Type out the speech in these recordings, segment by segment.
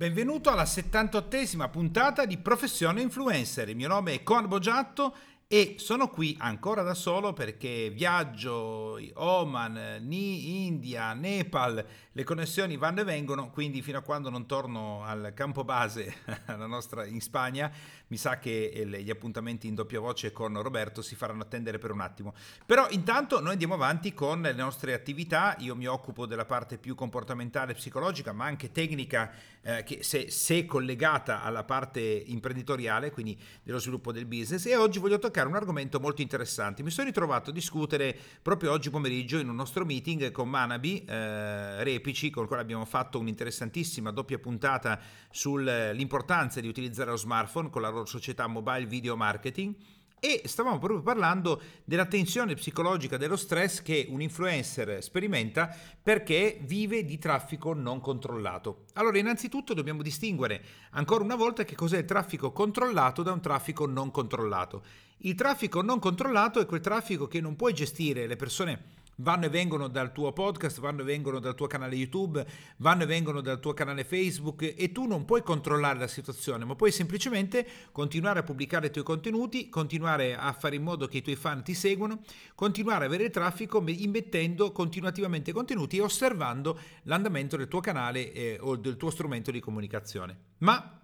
Benvenuto alla 78esima puntata di Professione Influencer. Il mio nome è Con Bogiatto e sono qui ancora da solo perché viaggio Oman, India, Nepal, le connessioni vanno e vengono, quindi fino a quando non torno al campo base nostra, in Spagna, mi sa che eh, gli appuntamenti in doppia voce con Roberto si faranno attendere per un attimo. Però intanto noi andiamo avanti con le nostre attività, io mi occupo della parte più comportamentale psicologica, ma anche tecnica, eh, che se, se collegata alla parte imprenditoriale, quindi dello sviluppo del business, e oggi voglio toccare un argomento molto interessante. Mi sono ritrovato a discutere proprio oggi pomeriggio in un nostro meeting con Manabi eh, Repici, con il quale abbiamo fatto un'interessantissima doppia puntata sull'importanza di utilizzare lo smartphone con la loro società Mobile Video Marketing e stavamo proprio parlando della tensione psicologica dello stress che un influencer sperimenta perché vive di traffico non controllato. Allora, innanzitutto dobbiamo distinguere ancora una volta che cos'è il traffico controllato da un traffico non controllato. Il traffico non controllato è quel traffico che non puoi gestire, le persone vanno e vengono dal tuo podcast, vanno e vengono dal tuo canale YouTube, vanno e vengono dal tuo canale Facebook e tu non puoi controllare la situazione, ma puoi semplicemente continuare a pubblicare i tuoi contenuti, continuare a fare in modo che i tuoi fan ti seguano, continuare a avere traffico immettendo continuativamente contenuti e osservando l'andamento del tuo canale eh, o del tuo strumento di comunicazione. Ma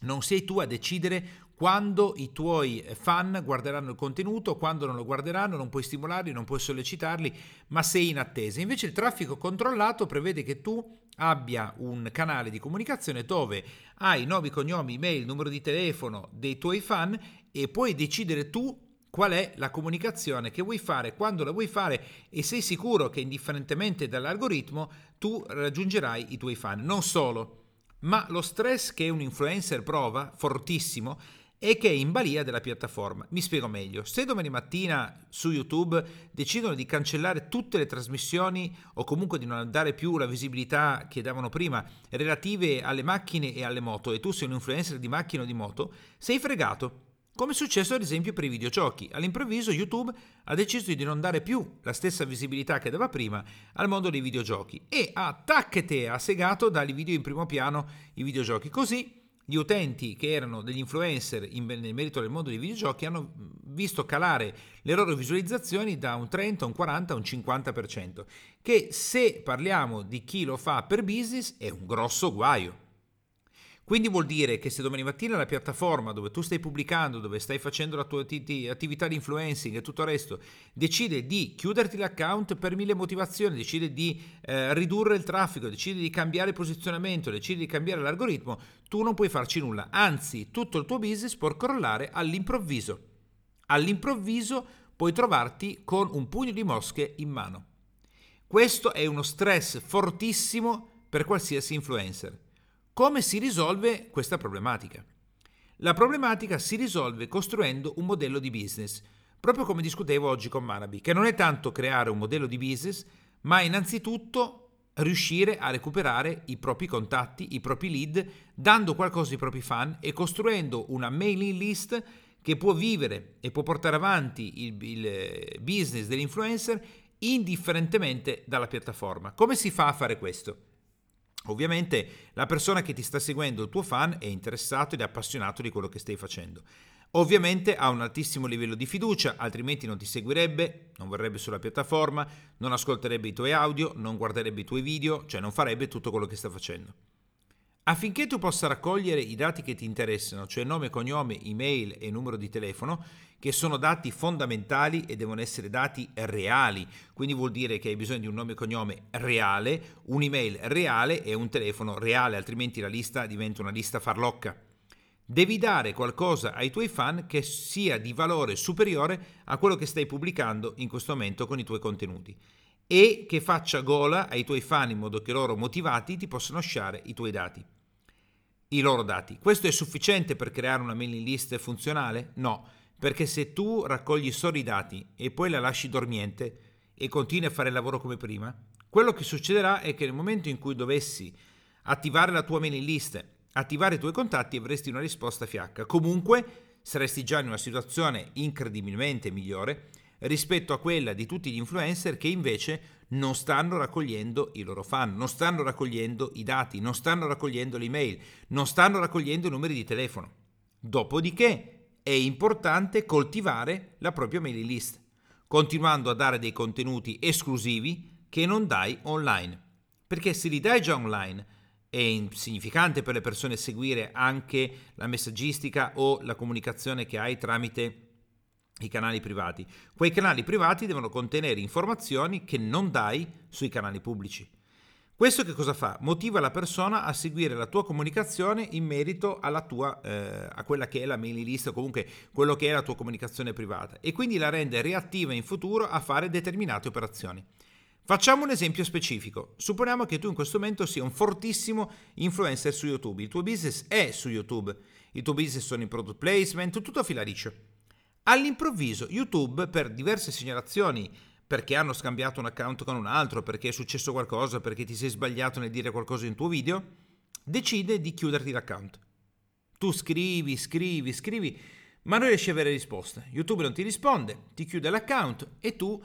non sei tu a decidere quando i tuoi fan guarderanno il contenuto, quando non lo guarderanno, non puoi stimolarli, non puoi sollecitarli, ma sei in attesa. Invece il traffico controllato prevede che tu abbia un canale di comunicazione dove hai nomi, cognomi, email, numero di telefono dei tuoi fan e puoi decidere tu qual è la comunicazione che vuoi fare, quando la vuoi fare e sei sicuro che indifferentemente dall'algoritmo tu raggiungerai i tuoi fan. Non solo, ma lo stress che un influencer prova, fortissimo, è che è in balia della piattaforma. Mi spiego meglio. Se domani mattina su YouTube decidono di cancellare tutte le trasmissioni o comunque di non dare più la visibilità che davano prima relative alle macchine e alle moto e tu sei un influencer di macchina o di moto, sei fregato. Come è successo ad esempio per i videogiochi. All'improvviso YouTube ha deciso di non dare più la stessa visibilità che dava prima al mondo dei videogiochi e ha tacchete ha segato dai video in primo piano i videogiochi. Così gli utenti che erano degli influencer in, nel merito del mondo dei videogiochi hanno visto calare le loro visualizzazioni da un 30, un 40, un 50%, che se parliamo di chi lo fa per business è un grosso guaio. Quindi vuol dire che se domani mattina la piattaforma dove tu stai pubblicando, dove stai facendo la tua attività di influencing e tutto il resto, decide di chiuderti l'account per mille motivazioni, decide di eh, ridurre il traffico, decide di cambiare posizionamento, decide di cambiare l'algoritmo, tu non puoi farci nulla. Anzi, tutto il tuo business può crollare all'improvviso. All'improvviso puoi trovarti con un pugno di mosche in mano. Questo è uno stress fortissimo per qualsiasi influencer. Come si risolve questa problematica? La problematica si risolve costruendo un modello di business, proprio come discutevo oggi con Manabi, che non è tanto creare un modello di business, ma innanzitutto riuscire a recuperare i propri contatti, i propri lead, dando qualcosa ai propri fan e costruendo una mailing list che può vivere e può portare avanti il, il business dell'influencer indifferentemente dalla piattaforma. Come si fa a fare questo? Ovviamente la persona che ti sta seguendo, il tuo fan, è interessato ed è appassionato di quello che stai facendo. Ovviamente ha un altissimo livello di fiducia, altrimenti non ti seguirebbe, non verrebbe sulla piattaforma, non ascolterebbe i tuoi audio, non guarderebbe i tuoi video, cioè non farebbe tutto quello che sta facendo. Affinché tu possa raccogliere i dati che ti interessano, cioè nome, cognome, email e numero di telefono, che sono dati fondamentali e devono essere dati reali, quindi vuol dire che hai bisogno di un nome e cognome reale, un'email reale e un telefono reale, altrimenti la lista diventa una lista farlocca. Devi dare qualcosa ai tuoi fan che sia di valore superiore a quello che stai pubblicando in questo momento con i tuoi contenuti e che faccia gola ai tuoi fan in modo che loro motivati ti possano lasciare i tuoi dati. I loro dati. Questo è sufficiente per creare una mailing list funzionale? No, perché se tu raccogli solo i dati e poi la lasci dormiente e continui a fare il lavoro come prima, quello che succederà è che nel momento in cui dovessi attivare la tua mailing list, attivare i tuoi contatti, avresti una risposta fiacca. Comunque saresti già in una situazione incredibilmente migliore rispetto a quella di tutti gli influencer che invece non stanno raccogliendo i loro fan, non stanno raccogliendo i dati, non stanno raccogliendo le email, non stanno raccogliendo i numeri di telefono. Dopodiché è importante coltivare la propria mailing list, continuando a dare dei contenuti esclusivi che non dai online. Perché se li dai già online è insignificante per le persone seguire anche la messaggistica o la comunicazione che hai tramite i canali privati. Quei canali privati devono contenere informazioni che non dai sui canali pubblici. Questo che cosa fa? Motiva la persona a seguire la tua comunicazione in merito alla tua, eh, a quella che è la mailing list o comunque quello che è la tua comunicazione privata e quindi la rende reattiva in futuro a fare determinate operazioni. Facciamo un esempio specifico. Supponiamo che tu in questo momento sia un fortissimo influencer su YouTube. Il tuo business è su YouTube. Il tuo business sono in product placement, tutto a fila liscio. All'improvviso YouTube, per diverse segnalazioni, perché hanno scambiato un account con un altro, perché è successo qualcosa, perché ti sei sbagliato nel dire qualcosa in tuo video, decide di chiuderti l'account. Tu scrivi, scrivi, scrivi, ma non riesci a avere risposte. YouTube non ti risponde, ti chiude l'account e tu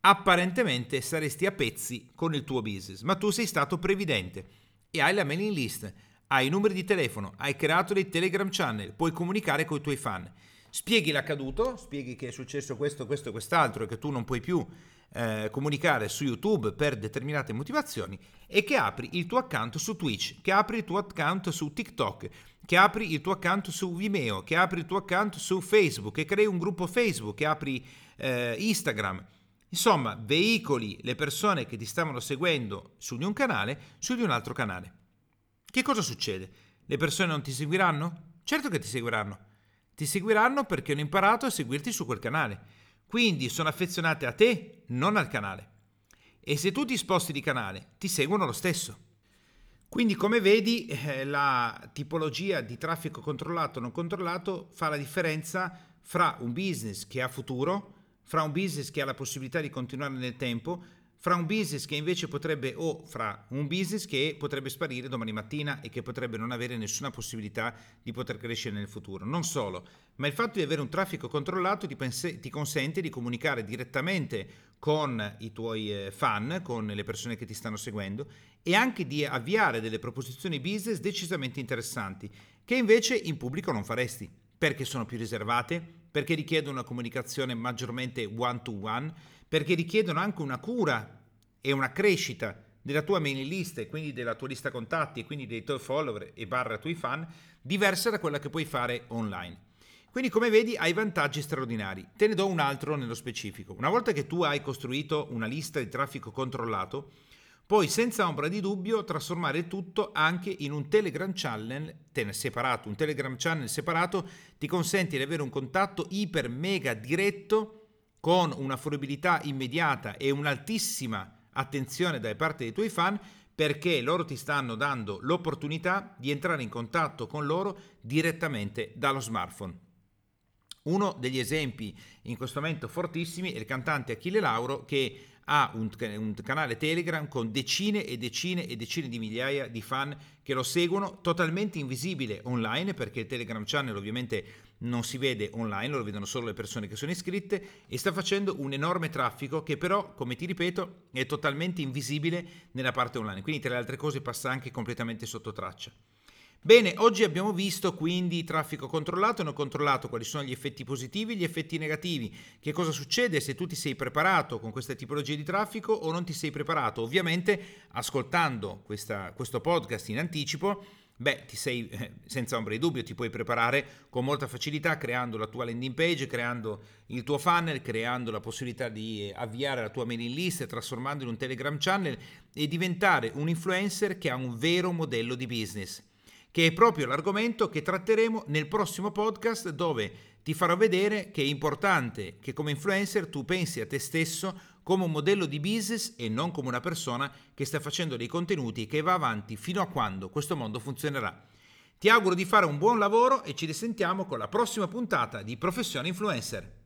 apparentemente saresti a pezzi con il tuo business, ma tu sei stato previdente e hai la mailing list, hai i numeri di telefono, hai creato dei Telegram channel, puoi comunicare con i tuoi fan spieghi l'accaduto, spieghi che è successo questo, questo e quest'altro e che tu non puoi più eh, comunicare su YouTube per determinate motivazioni e che apri il tuo account su Twitch, che apri il tuo account su TikTok, che apri il tuo account su Vimeo, che apri il tuo account su Facebook, che crei un gruppo Facebook, che apri eh, Instagram. Insomma, veicoli le persone che ti stavano seguendo su di un canale su di un altro canale. Che cosa succede? Le persone non ti seguiranno? Certo che ti seguiranno ti seguiranno perché hanno imparato a seguirti su quel canale. Quindi sono affezionate a te, non al canale. E se tu ti sposti di canale, ti seguono lo stesso. Quindi come vedi eh, la tipologia di traffico controllato o non controllato fa la differenza fra un business che ha futuro, fra un business che ha la possibilità di continuare nel tempo, fra un business che invece potrebbe, o fra un business che potrebbe sparire domani mattina e che potrebbe non avere nessuna possibilità di poter crescere nel futuro. Non solo, ma il fatto di avere un traffico controllato ti, pense, ti consente di comunicare direttamente con i tuoi eh, fan, con le persone che ti stanno seguendo e anche di avviare delle proposizioni business decisamente interessanti, che invece in pubblico non faresti, perché sono più riservate, perché richiedono una comunicazione maggiormente one to one perché richiedono anche una cura e una crescita della tua mailing list e quindi della tua lista contatti e quindi dei tuoi follower e barra tuoi fan diversa da quella che puoi fare online. Quindi come vedi hai vantaggi straordinari. Te ne do un altro nello specifico. Una volta che tu hai costruito una lista di traffico controllato, puoi senza ombra di dubbio trasformare tutto anche in un Telegram channel separato. Un Telegram channel separato ti consente di avere un contatto iper mega diretto con una fruibilità immediata e un'altissima attenzione da parte dei tuoi fan perché loro ti stanno dando l'opportunità di entrare in contatto con loro direttamente dallo smartphone. Uno degli esempi in questo momento fortissimi è il cantante Achille Lauro che ha un, un, canale Telegram con decine e decine e decine di migliaia di fan che lo seguono, totalmente invisibile online perché il Telegram channel ovviamente non si vede online, lo vedono solo le persone che sono iscritte e sta facendo un enorme traffico che però, come ti ripeto, è totalmente invisibile nella parte online, quindi tra le altre cose passa anche completamente sotto traccia. Bene, oggi abbiamo visto quindi traffico controllato non controllato, quali sono gli effetti positivi e gli effetti negativi, che cosa succede se tu ti sei preparato con queste tipologie di traffico o non ti sei preparato. Ovviamente ascoltando questa, questo podcast in anticipo, beh, ti sei senza ombra di dubbio, ti puoi preparare con molta facilità creando la tua landing page, creando il tuo funnel, creando la possibilità di avviare la tua mailing list, trasformando in un Telegram channel e diventare un influencer che ha un vero modello di business che è proprio l'argomento che tratteremo nel prossimo podcast dove ti farò vedere che è importante che come influencer tu pensi a te stesso come un modello di business e non come una persona che sta facendo dei contenuti che va avanti fino a quando questo mondo funzionerà. Ti auguro di fare un buon lavoro e ci risentiamo con la prossima puntata di Professione Influencer.